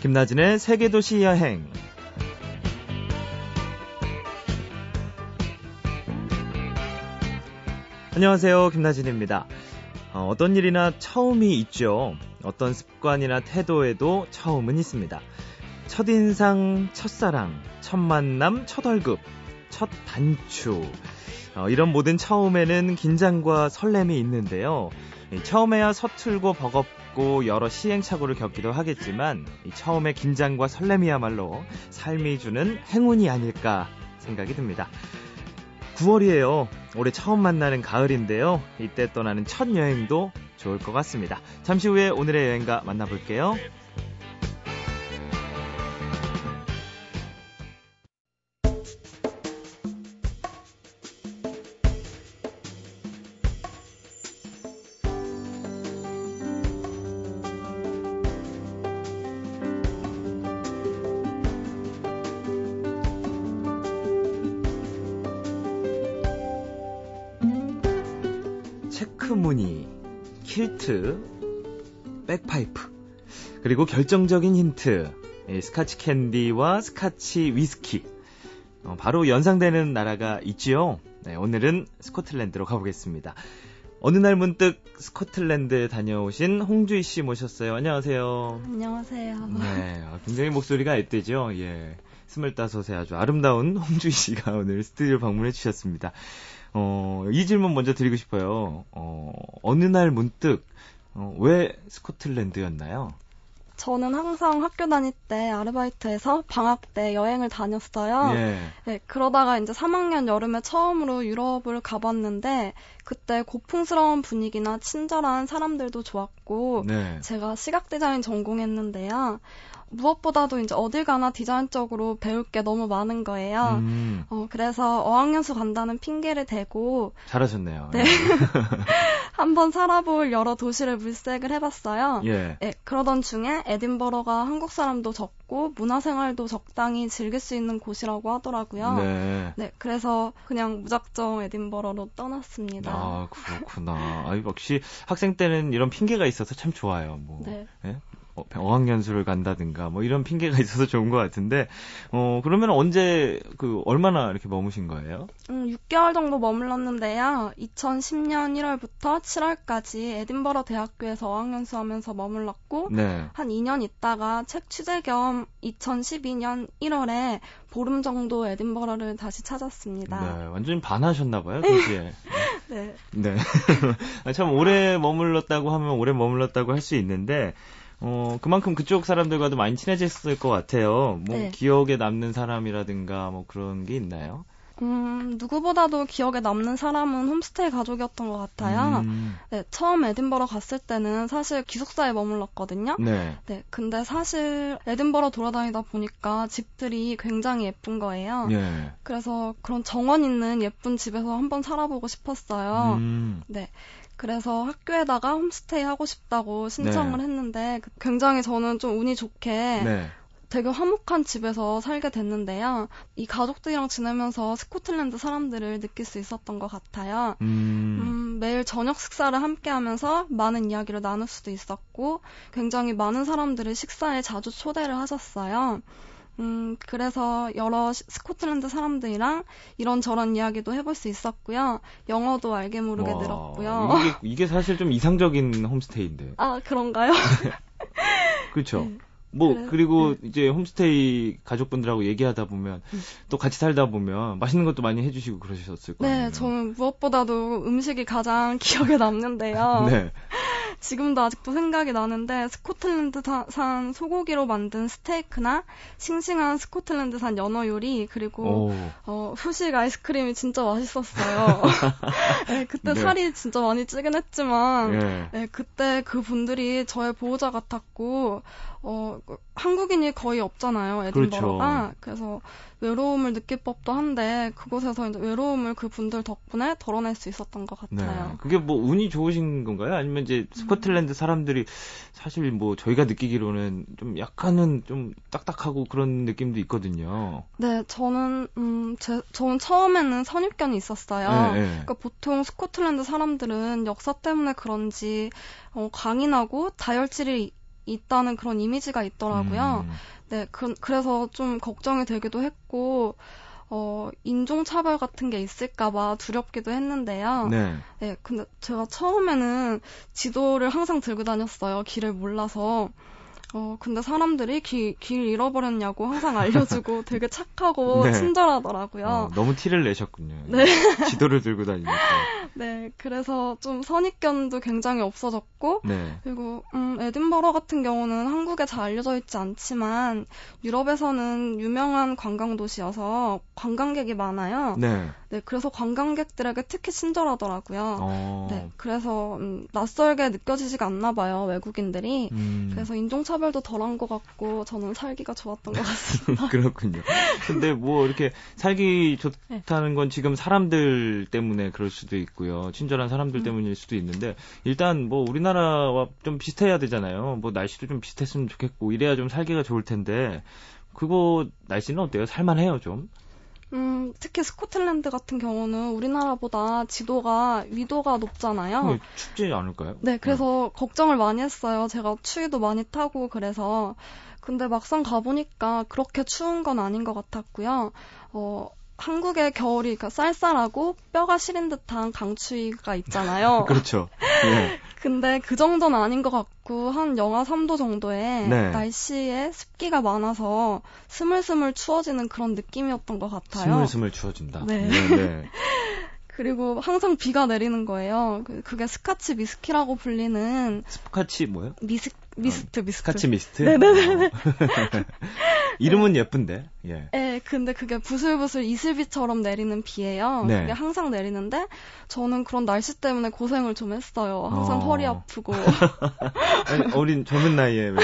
김나진의 세계도시 여행. 안녕하세요. 김나진입니다. 어, 떤 일이나 처음이 있죠. 어떤 습관이나 태도에도 처음은 있습니다. 첫인상, 첫사랑, 첫 만남, 첫 월급, 첫 단추. 어, 이런 모든 처음에는 긴장과 설렘이 있는데요. 처음에야 서툴고 버겁고 여러 시행착오를 겪기도 하겠지만 처음에 긴장과 설렘이야말로 삶이 주는 행운이 아닐까 생각이 듭니다. 9월이에요. 올해 처음 만나는 가을인데요. 이때 떠나는 첫 여행도 좋을 것 같습니다. 잠시 후에 오늘의 여행가 만나볼게요. 그리고 결정적인 힌트, 스카치 캔디와 스카치 위스키. 어, 바로 연상되는 나라가 있지요. 네, 오늘은 스코틀랜드로 가보겠습니다. 어느 날 문득 스코틀랜드 다녀오신 홍주희 씨 모셨어요. 안녕하세요. 안녕하세요. 네, 아, 굉장히 목소리가 앳되죠. 예. 스물다섯에 아주 아름다운 홍주희 씨가 오늘 스튜디오 방문해 주셨습니다. 어, 이 질문 먼저 드리고 싶어요. 어, 어느 날 문득, 어, 왜 스코틀랜드였나요? 저는 항상 학교 다닐 때 아르바이트해서 방학 때 여행을 다녔어요. 예. 네, 그러다가 이제 3학년 여름에 처음으로 유럽을 가봤는데 그때 고풍스러운 분위기나 친절한 사람들도 좋았고 네. 제가 시각 디자인 전공했는데요. 무엇보다도 이제 어딜 가나 디자인적으로 배울 게 너무 많은 거예요. 음. 어, 그래서 어학연수 간다는 핑계를 대고. 잘하셨네요. 네. 예. 한번 살아볼 여러 도시를 물색을 해봤어요. 예. 예. 그러던 중에 에딘버러가 한국 사람도 적고 문화생활도 적당히 즐길 수 있는 곳이라고 하더라고요. 네. 네. 그래서 그냥 무작정 에딘버러로 떠났습니다. 아, 그렇구나. 아, 역시 학생 때는 이런 핑계가 있어서 참 좋아요. 뭐. 네. 예? 어, 어학연수를 간다든가 뭐 이런 핑계가 있어서 좋은 것 같은데 어 그러면 언제 그 얼마나 이렇게 머무신 거예요? 음 6개월 정도 머물렀는데요. 2010년 1월부터 7월까지 에딘버러 대학교에서 어학연수하면서 머물렀고 네. 한 2년 있다가 책 취재 겸 2012년 1월에 보름 정도 에딘버러를 다시 찾았습니다. 네, 완전히 반하셨나 봐요, 도시에. 네. 네. 참 오래 머물렀다고 하면 오래 머물렀다고 할 수 있는데 어, 그만큼 그쪽 사람들과도 많이 친해졌을 것 같아요. 뭐, 네. 기억에 남는 사람이라든가 뭐 그런 게 있나요? 음, 누구보다도 기억에 남는 사람은 홈스테이 가족이었던 것 같아요. 음. 네, 처음 에딘버러 갔을 때는 사실 기숙사에 머물렀거든요. 네. 네, 근데 사실 에딘버러 돌아다니다 보니까 집들이 굉장히 예쁜 거예요. 네. 그래서 그런 정원 있는 예쁜 집에서 한번 살아보고 싶었어요. 음. 네. 그래서 학교에다가 홈스테이 하고 싶다고 신청을 네. 했는데 굉장히 저는 좀 운이 좋게 네. 되게 화목한 집에서 살게 됐는데요. 이 가족들이랑 지내면서 스코틀랜드 사람들을 느낄 수 있었던 것 같아요. 음. 음, 매일 저녁 식사를 함께 하면서 많은 이야기를 나눌 수도 있었고, 굉장히 많은 사람들을 식사에 자주 초대를 하셨어요. 음, 그래서 여러 스코틀랜드 사람들이랑 이런저런 이야기도 해볼 수 있었고요. 영어도 알게 모르게 와, 늘었고요. 이게, 이게 사실 좀 이상적인 홈스테이인데. 아, 그런가요? 그렇죠. 네. 뭐 그래. 그리고 네. 이제 홈스테이 가족분들하고 얘기하다 보면 음. 또 같이 살다 보면 맛있는 것도 많이 해주시고 그러셨을 거예요. 네, 저는 무엇보다도 음식이 가장 기억에 남는데요. 네. 지금도 아직도 생각이 나는데 스코틀랜드산 소고기로 만든 스테이크나 싱싱한 스코틀랜드산 연어 요리 그리고 어, 후식 아이스크림이 진짜 맛있었어요. 네, 그때 네. 살이 진짜 많이 찌긴 했지만 네. 네, 그때 그 분들이 저의 보호자 같았고 어, 한국인이 거의 없잖아요, 에딘버러가. 그렇죠. 그래서 외로움을 느낄 법도 한데 그곳에서 이제 외로움을 그 분들 덕분에 덜어낼 수 있었던 것 같아요. 네. 그게 뭐 운이 좋으신 건가요? 아니면 이제 스코틀랜드 사람들이 사실 뭐 저희가 느끼기로는 좀 약간은 좀 딱딱하고 그런 느낌도 있거든요. 네, 저는 음, 제, 저는 처음에는 선입견이 있었어요. 네, 네. 그러니까 보통 스코틀랜드 사람들은 역사 때문에 그런지 어, 강인하고 다혈질이 있다는 그런 이미지가 있더라고요. 음. 네, 그, 그래서 좀 걱정이 되기도 했고, 어, 인종차별 같은 게 있을까봐 두렵기도 했는데요. 네. 네, 근데 제가 처음에는 지도를 항상 들고 다녔어요. 길을 몰라서. 어, 근데 사람들이 길, 길 잃어버렸냐고 항상 알려주고 되게 착하고 네. 친절하더라고요. 어, 너무 티를 내셨군요. 네. 지도를 들고 다니니까. 네, 그래서 좀 선입견도 굉장히 없어졌고, 네. 그리고, 음, 에딘버러 같은 경우는 한국에 잘 알려져 있지 않지만, 유럽에서는 유명한 관광도시여서 관광객이 많아요. 네. 네, 그래서 관광객들에게 특히 친절하더라고요. 어. 네, 그래서 음, 낯설게 느껴지지가 않나 봐요, 외국인들이. 음. 그래서 인종차 별도 덜한 것 같고, 저는 살기가 좋았던 것 같습니다. 그렇군요. 근데 뭐 이렇게 살기 좋다는 건 지금 사람들 때문에 그럴 수도 있고요. 친절한 사람들 음. 때문일 수도 있는데, 일단 뭐 우리나라와 좀 비슷해야 되잖아요. 뭐 날씨도 좀 비슷했으면 좋겠고, 이래야 좀 살기가 좋을 텐데, 그거 날씨는 어때요? 살만해요, 좀? 음, 특히 스코틀랜드 같은 경우는 우리나라보다 지도가 위도가 높잖아요. 춥지 않을까요? 네, 그래서 네. 걱정을 많이 했어요. 제가 추위도 많이 타고 그래서. 근데 막상 가보니까 그렇게 추운 건 아닌 것 같았고요. 어, 한국의 겨울이 그러니까 쌀쌀하고 뼈가 시린 듯한 강추위가 있잖아요. 그렇죠. 네. 근데 그 정도는 아닌 것 같고 한 영하 3도 정도의 네. 날씨에 습기가 많아서 스물스물 추워지는 그런 느낌이었던 것 같아요. 스물스물 추워진다. 네. 네, 네. 그리고 항상 비가 내리는 거예요. 그, 그게 Scotch mist라고 불리는 Scotch 뭐요? mis mist, mist. Scotch mist? 네네네. 어. 이름은 예쁜데, 예. 네, 근데 그게 부슬부슬 이슬비처럼 내리는 비예요. 네. 그게 항상 내리는데, 저는 그런 날씨 때문에 고생을 좀 했어요. 항상 어. 허리 아프고. 아니, 어린, 젊은 나이에, 왜.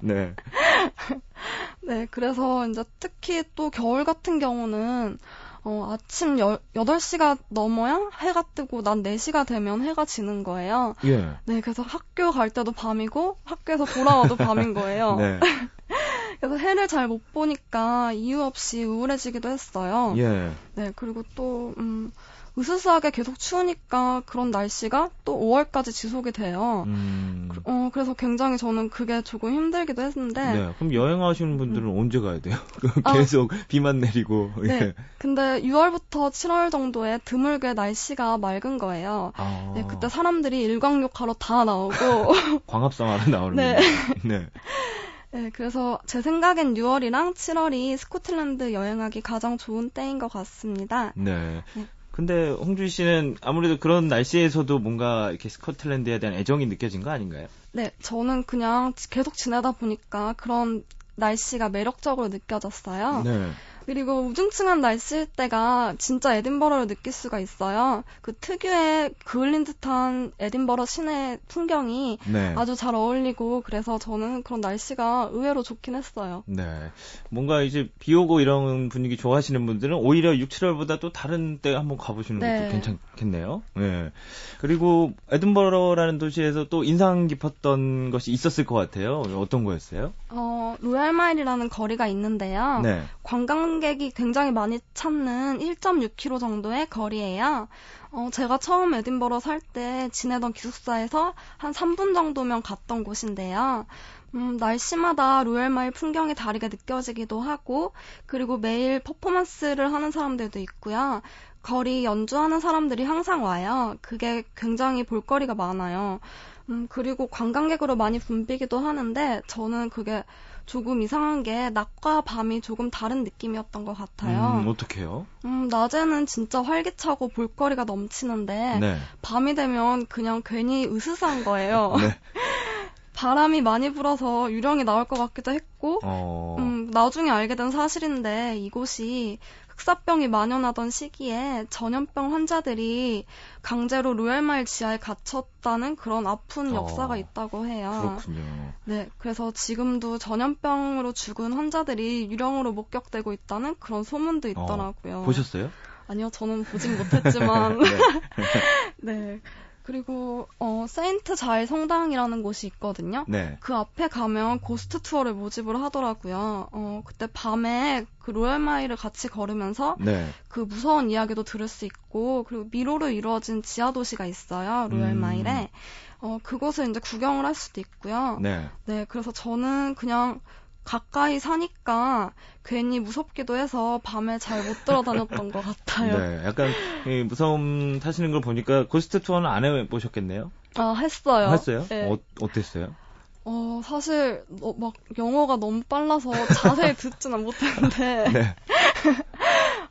네. 네, 그래서 이제 특히 또 겨울 같은 경우는, 어, 아침 여, 8시가 넘어야 해가 뜨고 난 4시가 되면 해가 지는 거예요. 예. 네, 그래서 학교 갈 때도 밤이고 학교에서 돌아와도 밤인 거예요. 네. 그래서 해를 잘 못 보니까 이유 없이 우울해지기도 했어요. 예. 네, 그리고 또, 음, 으스스하게 계속 추우니까 그런 날씨가 또 5월까지 지속이 돼요. 음. 어, 그래서 굉장히 저는 그게 조금 힘들기도 했는데. 네, 그럼 여행하시는 분들은 음. 언제 가야 돼요? 아. 계속 아, 비만 내리고. 네. 예. 근데 6월부터 7월 정도에 드물게 날씨가 맑은 거예요. 아. 네, 그때 사람들이 일광욕하러 다 나오고. 광합성하러 나오는 네. 네. 네, 그래서 제 생각엔 6월이랑 7월이 스코틀랜드 여행하기 가장 좋은 때인 것 같습니다. 네. 네. 근데 홍준 씨는 아무래도 그런 날씨에서도 뭔가 이렇게 스코틀랜드에 대한 애정이 느껴진 거 아닌가요? 네, 저는 그냥 계속 지내다 보니까 그런 날씨가 매력적으로 느껴졌어요. 네. 그리고 우중충한 날씨일 때가 진짜 에딘버러를 느낄 수가 있어요. 그 특유의 그을린 듯한 에딘버러 시내 풍경이 네. 아주 잘 어울리고 그래서 저는 그런 날씨가 의외로 좋긴 했어요. 네. 뭔가 이제 비 오고 이런 분위기 좋아하시는 분들은 오히려 6, 7월보다 또 다른 때 한번 가보시는 네. 것도 괜찮겠네요. 네. 그리고 에딘버러라는 도시에서 또 인상 깊었던 것이 있었을 것 같아요. 어떤 거였어요? 어, 로얄마일이라는 거리가 있는데요. 네. 관광 관광객이 굉장히 많이 찾는 1.6km 정도의 거리예요. 어, 제가 처음 에딘버러 살 때 지내던 기숙사에서 한 3분 정도면 갔던 곳인데요. 음, 날씨마다 로얄마일 풍경이 다르게 느껴지기도 하고, 그리고 매일 퍼포먼스를 하는 사람들도 있고요. 거리 연주하는 사람들이 항상 와요. 그게 굉장히 볼거리가 많아요. 음, 그리고 관광객으로 많이 붐비기도 하는데, 저는 그게 조금 이상한 게 낮과 밤이 조금 다른 느낌이었던 것 같아요. 음, 어떻게요? 음, 낮에는 진짜 활기차고 볼거리가 넘치는데 네. 밤이 되면 그냥 괜히 으스스한 거예요. 네. 바람이 많이 불어서 유령이 나올 것 같기도 했고, 어... 음, 나중에 알게 된 사실인데 이곳이 흑사병이 만연하던 시기에 전염병 환자들이 강제로 로얄마일 지하에 갇혔다는 그런 아픈 어, 역사가 있다고 해요. 그렇군요. 네, 그래서 지금도 전염병으로 죽은 환자들이 유령으로 목격되고 있다는 그런 소문도 어, 있더라고요. 어, 보셨어요? 아니요, 저는 보진 못했지만. 네. 네. 그리고 어 세인트 자일 성당이라는 곳이 있거든요. 네. 그 앞에 가면 ghost tour를 모집을 하더라고요. 어 그때 밤에 그 로얄 마일을 같이 걸으면서 네. 그 무서운 이야기도 들을 수 있고 그리고 미로로 이루어진 지하 도시가 있어요. 로얄 음. 마일에. 어, 그곳을 이제 구경을 할 수도 있고요. 네. 네, 그래서 저는 그냥 가까이 사니까 괜히 무섭기도 해서 밤에 잘 못 돌아다녔던 것 같아요. 네, 약간 이 무서움 타시는 걸 보니까 고스트 투어는 안 해보셨겠네요? 아, 했어요. 했어요? 네. 어, 어땠어요? 어, 사실, 어, 막, 영어가 너무 빨라서 자세히 듣지는 못했는데. 네.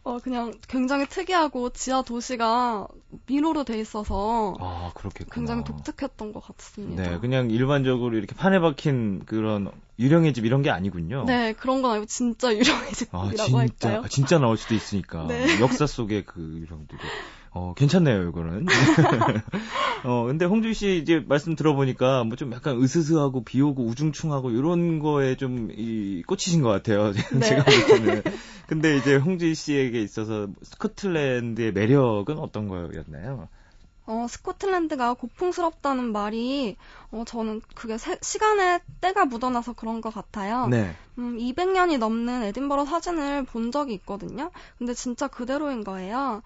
어, 그냥 굉장히 특이하고 지하 도시가 미로로 돼 있어서. 아, 그렇겠구나. 굉장히 독특했던 것 같습니다. 네, 그냥 일반적으로 이렇게 판에 박힌 그런 유령의 집 이런 게 아니군요. 네, 그런 건 아니고 진짜 유령의 집이라고 아, 진짜, 할까요? 아, 진짜 나올 수도 있으니까. 네. 역사 속의 그 유령들이. 어, 괜찮네요, 이거는. 어, 근데 홍준 씨 이제 말씀 들어보니까 뭐 좀 약간 으스스하고 비 오고 우중충하고 이런 거에 좀 이, 꽂히신 것 같아요. 네. 제가 볼 때는. 근데 이제 홍준 씨에게 있어서 스코틀랜드의 매력은 어떤 거였나요? 어, 스코틀랜드가 고풍스럽다는 말이, 어, 저는 그게 세, 시간에 때가 묻어나서 그런 것 같아요. 네. 음, 200년이 넘는 에딘버러 사진을 본 적이 있거든요. 근데 진짜 그대로인 거예요.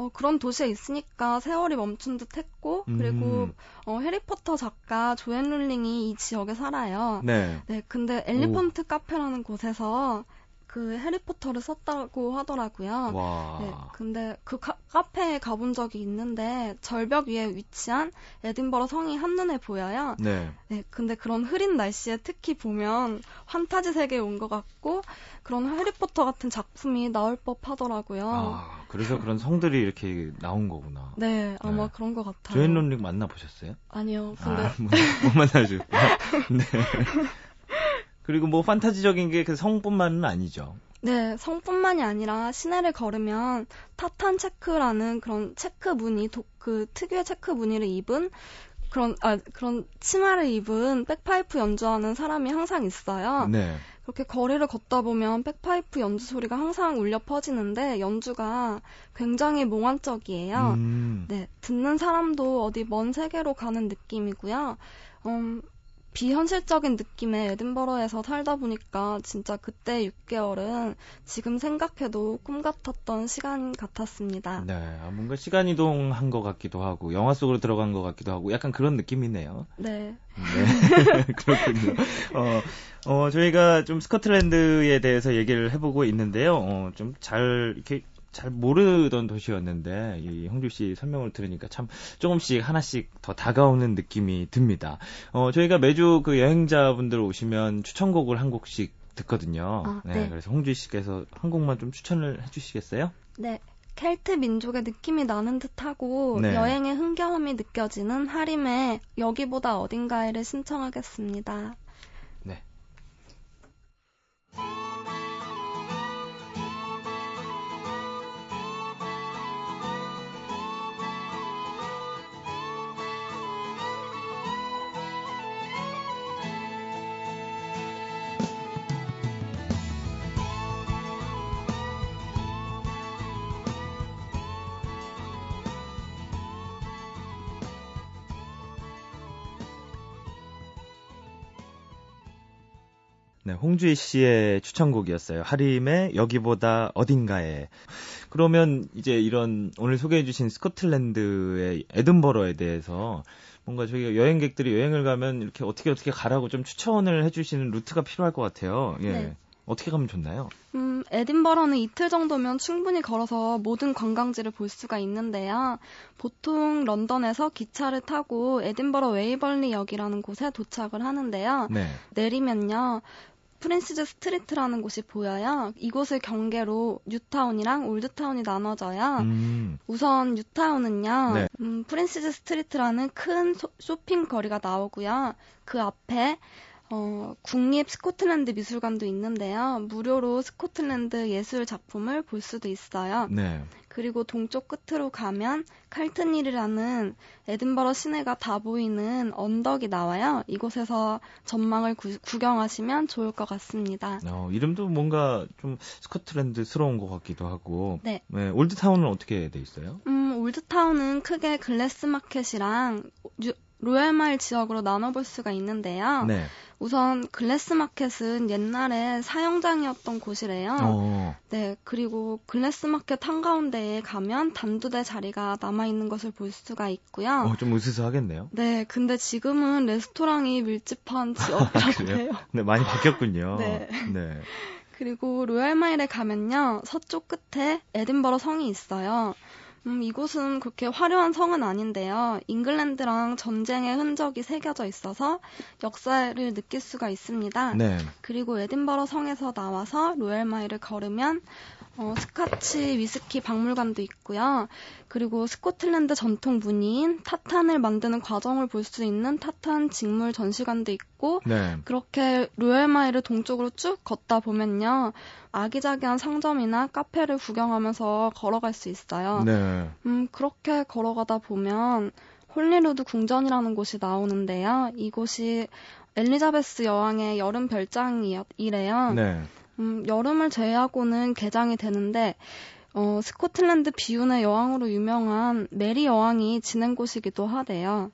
어, 그런 도시에 있으니까 세월이 멈춘 듯 했고, 그리고, 음. 어, 해리포터 작가 조앤 룰링이 이 지역에 살아요. 네. 네, 근데 엘리펀트 오. 카페라는 곳에서 그 해리포터를 썼다고 하더라고요. 와. 네, 근데 그 카, 카페에 가본 적이 있는데 절벽 위에 위치한 에딘버러 성이 한눈에 보여요. 네. 네. 근데 그런 흐린 날씨에 특히 보면 환타지 세계에 온 것 같고 그런 해리포터 같은 작품이 나올 법 하더라고요. 아, 그래서 그런 성들이 이렇게 나온 거구나. 네, 아마 네. 그런 것 같아요. 조앤 론릭 만나보셨어요? 아니요, 근데. 아, 뭐, 못 만나셨구나. 네. 그리고 뭐 판타지적인 게 그 성뿐만은 아니죠. 네, 성뿐만이 아니라 시내를 걸으면 타탄 체크라는 그런 체크 무늬, 도, 그 특유의 체크 무늬를 입은 그런 아 그런 치마를 입은 백파이프 연주하는 사람이 항상 있어요. 네. 그렇게 거리를 걷다 보면 백파이프 연주 소리가 항상 울려 퍼지는데 연주가 굉장히 몽환적이에요. 음. 네, 듣는 사람도 어디 먼 세계로 가는 느낌이고요. 음, 비현실적인 느낌의 에든버러에서 살다 보니까 진짜 그때 6개월은 지금 생각해도 꿈 같았던 시간 같았습니다. 네, 아, 뭔가 시간 이동한 것 같기도 하고 영화 속으로 들어간 것 같기도 하고 약간 그런 느낌이네요. 네. 네, 그렇군요. 어, 어, 저희가 좀 스코틀랜드에 대해서 얘기를 해보고 있는데요. 어, 좀 잘 이렇게 잘 모르던 도시였는데 이 형주 씨 설명을 들으니까 참 조금씩 하나씩 더 다가오는 느낌이 듭니다. 어, 저희가 매주 그 여행자분들 오시면 추천곡을 한 곡씩 듣거든요. 아, 네. 네. 그래서 홍주 씨께서 한 곡만 좀 추천을 해주시겠어요? 네. 켈트 민족의 느낌이 나는 듯하고 네. 여행의 흥겨움이 느껴지는 하림의 여기보다 어딘가에를 신청하겠습니다. 네, 홍주희 씨의 추천곡이었어요. 하림의 여기보다 어딘가에. 그러면 이제 이런 오늘 소개해 주신 스코틀랜드의 에든버러에 대해서 뭔가 저희가 여행객들이 여행을 가면 이렇게 어떻게 어떻게 가라고 좀 추천을 해 주시는 루트가 필요할 것 같아요. 예. 네. 어떻게 가면 좋나요? 음, 에딘버러는 이틀 정도면 충분히 걸어서 모든 관광지를 볼 수가 있는데요. 보통 런던에서 기차를 타고 에딘버러 웨이벌리 역이라는 곳에 도착을 하는데요. 네. 내리면요. 프린시즈 스트리트라는 곳이 보여요. 이곳을 경계로 뉴타운이랑 올드타운이 나눠져요. 음. 우선 뉴타운은요, 네. 음, 프린시즈 스트리트라는 큰 소, 쇼핑 거리가 나오고요. 그 앞에 어, 국립 스코틀랜드 미술관도 있는데요. 무료로 스코틀랜드 예술 작품을 볼 수도 있어요. 네. 그리고 동쪽 끝으로 가면 칼튼힐이라는 에든버러 시내가 다 보이는 언덕이 나와요. 이곳에서 전망을 구, 경하시면 좋을 것 같습니다. 어, 이름도 뭔가 좀 스코틀랜드스러운 것 같기도 하고. 네. 네 올드타운은 어떻게 돼 있어요? 음, 올드타운은 크게 그래스 마켓이랑 로얄마일 지역으로 나눠볼 수가 있는데요. 네. 우선 그래스 마켓은 옛날에 사형장이었던 곳이래요. 어. 네, 그리고 그래스 마켓 한가운데에 가면 단두대 자리가 남아있는 것을 볼 수가 있고요. 어, 좀 으스스하겠네요. 네, 근데 지금은 레스토랑이 밀집한 지역이라고 해요. 네, 많이 바뀌었군요. 네. 네. 그리고 로얄마일에 가면요, 서쪽 끝에 에딘버러 성이 있어요. 음, 이곳은 그렇게 화려한 성은 아닌데요. 잉글랜드랑 전쟁의 흔적이 새겨져 있어서 역사를 느낄 수가 있습니다. 네. 그리고 에딘버러 성에서 나와서 로얄마일을 걸으면 어, 스카치 위스키 박물관도 있고요. 그리고 스코틀랜드 전통 무늬인 타탄을 만드는 과정을 볼 수 있는 타탄 직물 전시관도 있고 네. 그렇게 로얄마일을 동쪽으로 쭉 걷다 보면요. 아기자기한 상점이나 카페를 구경하면서 걸어갈 수 있어요. 네. 음, 그렇게 걸어가다 보면 홀리루드 궁전이라는 곳이 나오는데요. 이곳이 엘리자베스 여왕의 여름 별장이래요. 네. 음, 여름을 제외하고는 개장이 되는데 어, 스코틀랜드 비운의 여왕으로 유명한 메리 여왕이 지낸 곳이기도 하대요.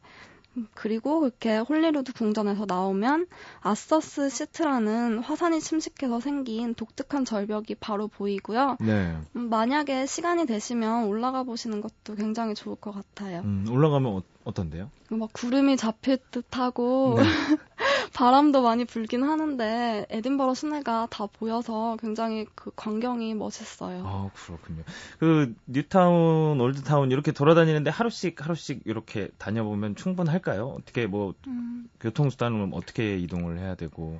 그리고 그렇게 홀리루드 궁전에서 나오면 아서스 시트라는 화산이 침식해서 생긴 독특한 절벽이 바로 보이고요. 네. 음, 만약에 시간이 되시면 올라가 보시는 것도 굉장히 좋을 것 같아요. 음, 올라가면 어, 떤데요 막 구름이 잡힐 듯하고 네. 바람도 많이 불긴 하는데 에딘버러 시내가 다 보여서 굉장히 그 광경이 멋있어요. 아 그렇군요. 그 뉴타운, 올드타운 이렇게 돌아다니는데 하루씩 하루씩 이렇게 다녀보면 충분할까요? 어떻게 뭐 음. 교통수단은 어떻게 이동을 해야 되고?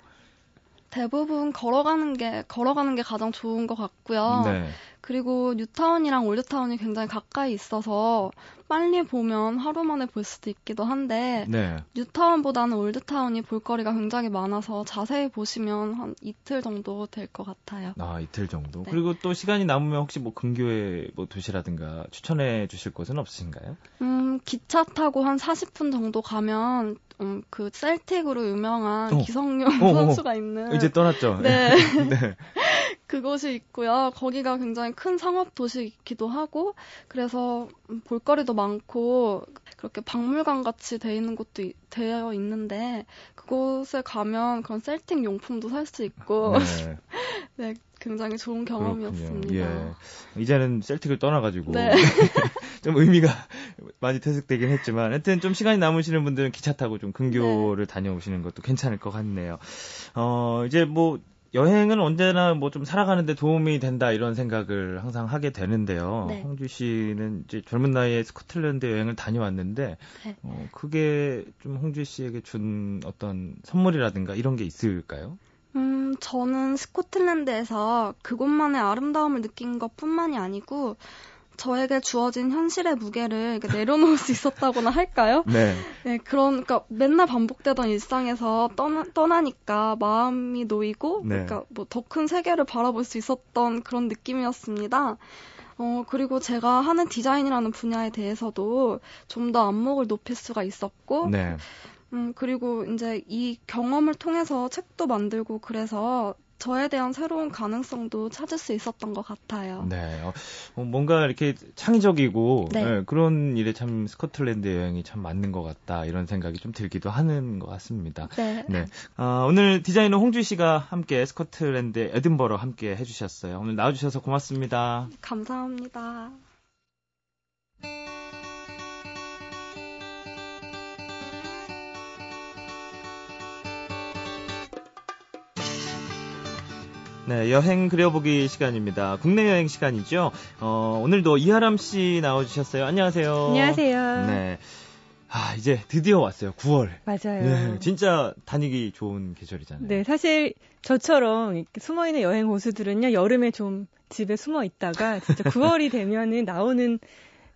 대부분 걸어가는 게 걸어가는 게 가장 좋은 것 같고요. 네. 그리고 뉴타운이랑 올드타운이 굉장히 가까이 있어서 빨리 보면 하루 만에 볼 수도 있기도 한데 네. 뉴타운보다는 올드타운이 볼거리가 굉장히 많아서 자세히 보시면 한 이틀 정도 될 것 같아요. 아 이틀 정도. 네. 그리고 또 시간이 남으면 혹시 뭐 근교에 뭐 도시라든가 추천해 주실 곳은 없으신가요? 음 기차 타고 한 40분 정도 가면 음, 그 셀틱으로 유명한 어. 기성용 어, 어, 선수가 있는 이제 떠났죠. 네. 네. 그곳이 있고요. 거기가 굉장히 큰 상업 도시이기도 하고 그래서 볼거리도 많고 그렇게 박물관 같이 돼 있는 곳도 이, 되어 있는데 그곳에 가면 그런 셀팅 용품도 살 수 있고 네. 네. 굉장히 좋은 경험이었습니다. 예. 이제는 셀틱을 떠나가지고 네. 좀 의미가 많이 퇴색되긴 했지만 하여튼 좀 시간이 남으시는 분들은 기차 타고 좀 근교를 네. 다녀오시는 것도 괜찮을 것 같네요. 어 이제 뭐 여행은 언제나 뭐 좀 살아가는데 도움이 된다 이런 생각을 항상 하게 되는데요. 네. 홍주 씨는 이제 젊은 나이에 스코틀랜드 여행을 다녀왔는데 네. 어, 그게 좀 홍주 씨에게 준 어떤 선물이라든가 이런 게 있을까요? 음, 저는 스코틀랜드에서 그곳만의 아름다움을 느낀 것 뿐만이 아니고 저에게 주어진 현실의 무게를 내려놓을 수 있었다고나 할까요? 네. 네, 그러니까 맨날 반복되던 일상에서 떠나, 떠나니까 마음이 놓이고, 네. 그러니까 뭐 더 큰 세계를 바라볼 수 있었던 그런 느낌이었습니다. 어, 그리고 제가 하는 디자인이라는 분야에 대해서도 좀 더 안목을 높일 수가 있었고, 네. 음, 그리고 이제 이 경험을 통해서 책도 만들고 그래서 저에 대한 새로운 가능성도 찾을 수 있었던 것 같아요. 네. 어, 어 뭔가 이렇게 창의적이고 네. 네, 그런 일에 참 스코틀랜드 여행이 참 맞는 것 같다 이런 생각이 좀 들기도 하는 것 같습니다. 네. 네. 아, 오늘 디자이너 홍주 씨가 함께 스코틀랜드 에든버러 함께 해주셨어요. 오늘 나와주셔서 고맙습니다. 감사합니다. 네, 여행 그려보기 시간입니다. 국내 여행 시간이죠. 어, 오늘도 이하람 씨 나와주셨어요. 안녕하세요. 안녕하세요. 네. 아, 이제 드디어 왔어요. 9월. 맞아요. 네, 진짜 다니기 좋은 계절이잖아요. 네, 사실 저처럼 숨어있는 여행 호수들은요, 여름에 좀 집에 숨어 있다가 진짜 9월이 되면은 나오는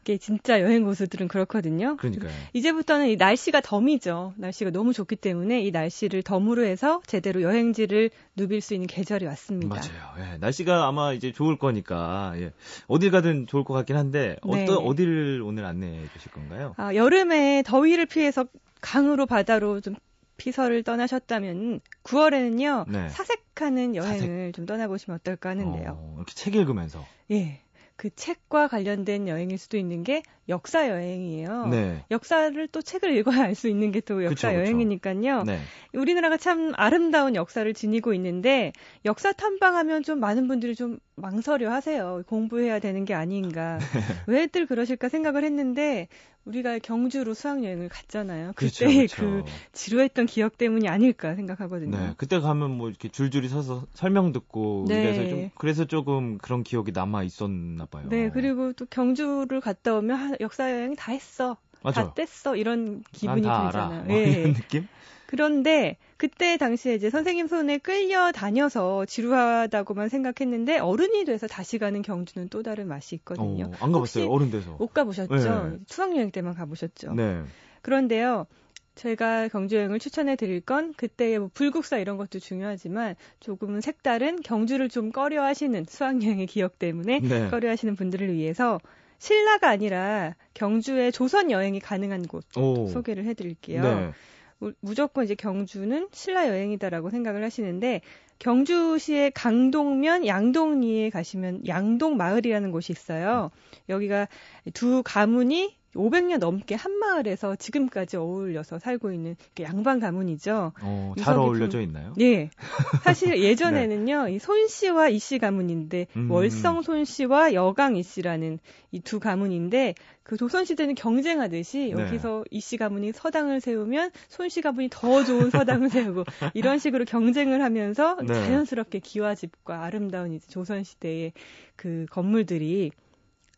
게 진짜 여행 고수들은 그렇거든요. 그러니까요. 이제부터는 이 날씨가 덤이죠. 날씨가 너무 좋기 때문에 이 날씨를 덤으로 해서 제대로 여행지를 누빌 수 있는 계절이 왔습니다. 맞아요. 예, 날씨가 아마 이제 좋을 거니까 예. 어딜 가든 좋을 것 같긴 한데 네. 어떤 어디를 오늘 안내해 주실 건가요? 아, 여름에 더위를 피해서 강으로 바다로 좀 피서를 떠나셨다면 9월에는요 네. 사색하는 여행을 사색. 좀 떠나보시면 어떨까 하는데요. 어, 이렇게 책 읽으면서. 예. 그 책과 관련된 여행일 수도 있는 게 역사 여행이에요. 네. 역사를 또 책을 읽어야 알 수 있는 게 또 역사 그쵸, 여행이니까요. 네. 우리나라가 참 아름다운 역사를 지니고 있는데 역사 탐방하면 좀 많은 분들이 좀 망설여 하세요. 공부해야 되는 게 아닌가. 왜들 그러실까 생각을 했는데 우리가 경주로 수학여행을 갔잖아요. 그때 그쵸, 그쵸. 그 지루했던 기억 때문이 아닐까 생각하거든요. 네, 그때 가면 뭐 이렇게 줄줄이 서서 설명 듣고 네. 그래서 좀 그래서 조금 그런 기억이 남아 있었나 봐요. 네, 그리고 또 경주를 갔다 오면 역사 여행 다 했어. 맞아. 다 뗐어. 이런 기분이 들잖아요. 뭐 네. 이런 느낌? 그런데 그때 당시에 이제 선생님 손에 끌려 다녀서 지루하다고만 생각했는데 어른이 돼서 다시 가는 경주는 또 다른 맛이 있거든요. 어, 안 가봤어요. 어른 돼서. 못 가보셨죠? 네. 수학여행 때만 가보셨죠? 네. 그런데요. 제가 경주 여행을 추천해 드릴 건 그때의 뭐 불국사 이런 것도 중요하지만 조금은 색다른 경주를 좀 꺼려 하시는 수학여행의 기억 때문에 네. 꺼려 하시는 분들을 위해서 신라가 아니라 경주의 조선 여행이 가능한 곳 오. 소개를 해 드릴게요. 네. 무조건 이제 경주는 신라 여행이다라고 생각을 하시는데 경주시의 강동면 양동리에 가시면 양동 마을이라는 곳이 있어요. 여기가 두 가문이 500년 넘게 한 마을에서 지금까지 어울려서 살고 있는 양반 가문이죠. 어, 잘 어울려져 부... 있나요? 네. 사실 예전에는요, 네. 이손 씨와 이 씨 가문인데 음. 월성 손 씨와 여강 이 씨라는 이 두 가문인데 그 조선 시대는 경쟁하듯이 네. 여기서 이씨 가문이 서당을 세우면 손 씨 가문이 더 좋은 서당을 세우고 이런 식으로 경쟁을 하면서 네. 자연스럽게 기와집과 아름다운 이제 조선 시대의 그 건물들이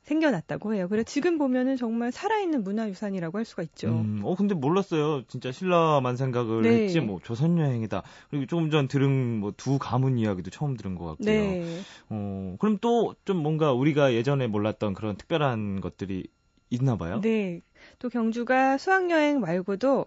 생겨났다고 해요. 그래 지금 보면은 정말 살아있는 문화유산이라고 할 수가 있죠. 음, 어 근데 몰랐어요. 진짜 신라만 생각을 네. 했지 뭐 조선 여행이다. 그리고 조금 전 들은 뭐 두 가문 이야기도 처음 들은 것 같고요. 네. 어 그럼 또 좀 뭔가 우리가 예전에 몰랐던 그런 특별한 것들이 있나 봐요. 네. 또 경주가 수학 여행 말고도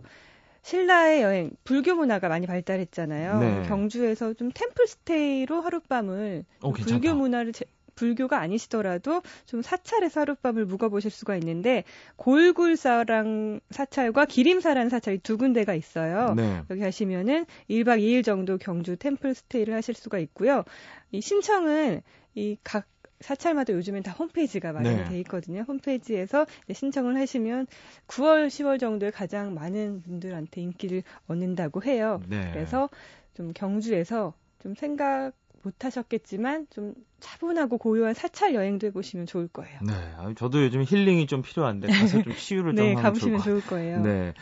신라의 여행, 불교 문화가 많이 발달했잖아요. 네. 경주에서 좀 템플 스테이로 하룻밤을 어, 불교 문화를 제, 불교가 아니시더라도 좀 사찰에서 하룻밤을 묵어보실 수가 있는데 골굴사랑 사찰과 기림사라는 사찰이 두 군데가 있어요. 네. 여기 가시면은 1박 2일 정도 경주 템플 스테이를 하실 수가 있고요. 이 신청은 이각 사찰마다 요즘엔 다 홈페이지가 마련이 네. 돼 있거든요. 홈페이지에서 신청을 하시면 9월, 10월 정도에 가장 많은 분들한테 인기를 얻는다고 해요. 네. 그래서 좀 경주에서 좀 생각 못 하셨겠지만 좀 차분하고 고요한 사찰 여행도 해보시면 좋을 거예요. 네, 저도 요즘 힐링이 좀 필요한데 가서 좀 치유를 좀 네, 가보시면 좋을, 좋을 거예요. 네,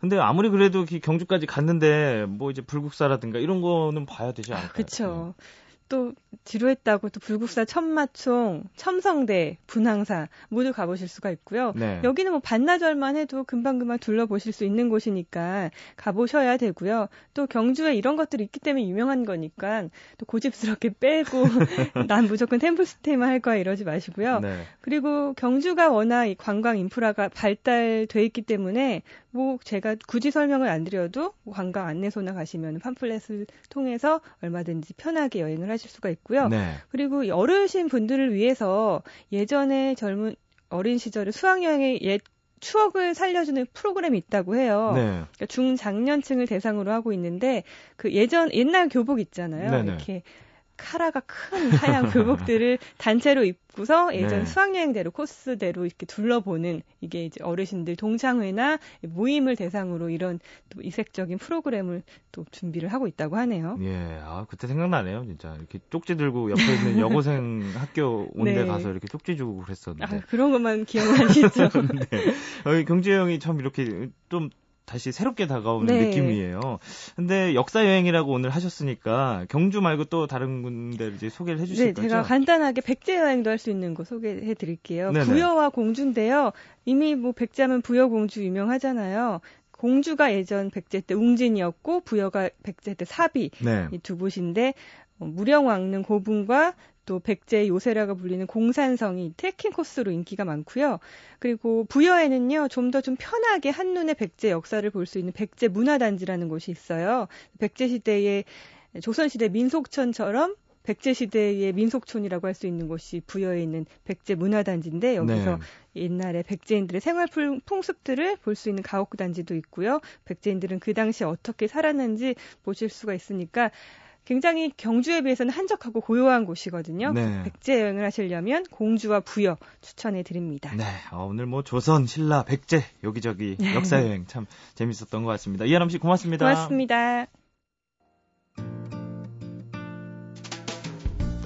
근데 아무리 그래도 경주까지 갔는데 뭐 이제 불국사라든가 이런 거는 봐야 되지 않을까요? 아, 그렇죠. 또 지루했다고 또 불국사 천마총, 첨성대, 분항사 모두 가보실 수가 있고요. 네. 여기는 뭐 반나절만 해도 금방금방 둘러보실 수 있는 곳이니까 가보셔야 되고요. 또 경주에 이런 것들이 있기 때문에 유명한 거니까 또 고집스럽게 빼고 난 무조건 템플스테이만 할 거야 이러지 마시고요. 네. 그리고 경주가 워낙 이 관광 인프라가 발달돼 있기 때문에 뭐 제가 굳이 설명을 안 드려도 뭐 관광 안내소나 가시면 팜플렛을 통해서 얼마든지 편하게 여행을 하실 수가 있고요. 네. 그리고 어르신 분들을 위해서 예전에 젊은 어린 시절에 수학여행의 옛 추억을 살려주는 프로그램이 있다고 해요. 네. 그러니까 중장년층을 대상으로 하고 있는데 그 예전 옛날 교복 있잖아요. 네네. 이렇게 카라가 큰 하얀 교복들을 단체로 입고서 예전 네. 수학여행대로 코스대로 이렇게 둘러보는 이게 이제 어르신들 동창회나 모임을 대상으로 이런 또 이색적인 프로그램을 또 준비를 하고 있다고 하네요. 예, 아 그때 생각나네요, 진짜 이렇게 쪽지 들고 옆에 있는 여고생 학교 온데 네. 가서 이렇게 쪽지 주고 그랬었는데. 아, 그런 것만 기억나시죠? 네. 어, 경주 형이 참 이렇게 좀 다시 새롭게 다가오는 네. 느낌이에요. 근데 역사 여행이라고 오늘 하셨으니까 경주 말고 또 다른 군데 이제 소개를 해주실 네, 거죠? 제가 간단하게 백제 여행도 할 수 있는 곳 소개해 드릴게요. 부여와 공주인데요. 이미 뭐 백제하면 부여 공주 유명하잖아요. 공주가 예전 백제 때 웅진이었고 부여가 백제 때 사비 네. 이두 곳인데 어, 무령 왕릉 고분과 또 백제 요새라고 불리는 공산성이 트레킹 코스로 인기가 많고요. 그리고 부여에는요, 좀 더좀 좀 편하게 한눈에 백제 역사를 볼 수 있는 백제 문화단지라는 곳이 있어요. 백제 시대의 조선 시대 민속촌처럼 백제 시대의 민속촌이라고 할 수 있는 곳이 부여에 있는 백제 문화단지인데 여기서 네. 옛날에 백제인들의 생활 풍습들을 볼 수 있는 가옥단지도 있고요. 백제인들은 그 당시 어떻게 살았는지 보실 수가 있으니까 굉장히 경주에 비해서는 한적하고 고요한 곳이거든요. 네. 백제 여행을 하시려면 공주와 부여 추천해 드립니다. 네, 어, 오늘 뭐 조선, 신라, 백제 여기저기 네. 역사 여행 참 재밌었던 것 같습니다. 이하람 씨 고맙습니다. 고맙습니다.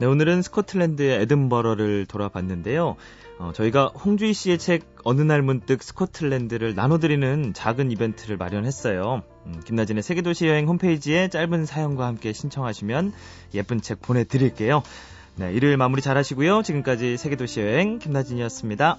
네, 오늘은 스코틀랜드의 에든버러를 돌아봤는데요. 어, 저희가 홍주희 씨의 책 어느 날 문득 스코틀랜드를 나눠드리는 작은 이벤트를 마련했어요. 음, 김나진의 세계도시 여행 홈페이지에 짧은 사연과 함께 신청하시면 예쁜 책 보내드릴게요. 네, 일요일 마무리 잘 하시고요. 지금까지 세계도시 여행 김나진이었습니다.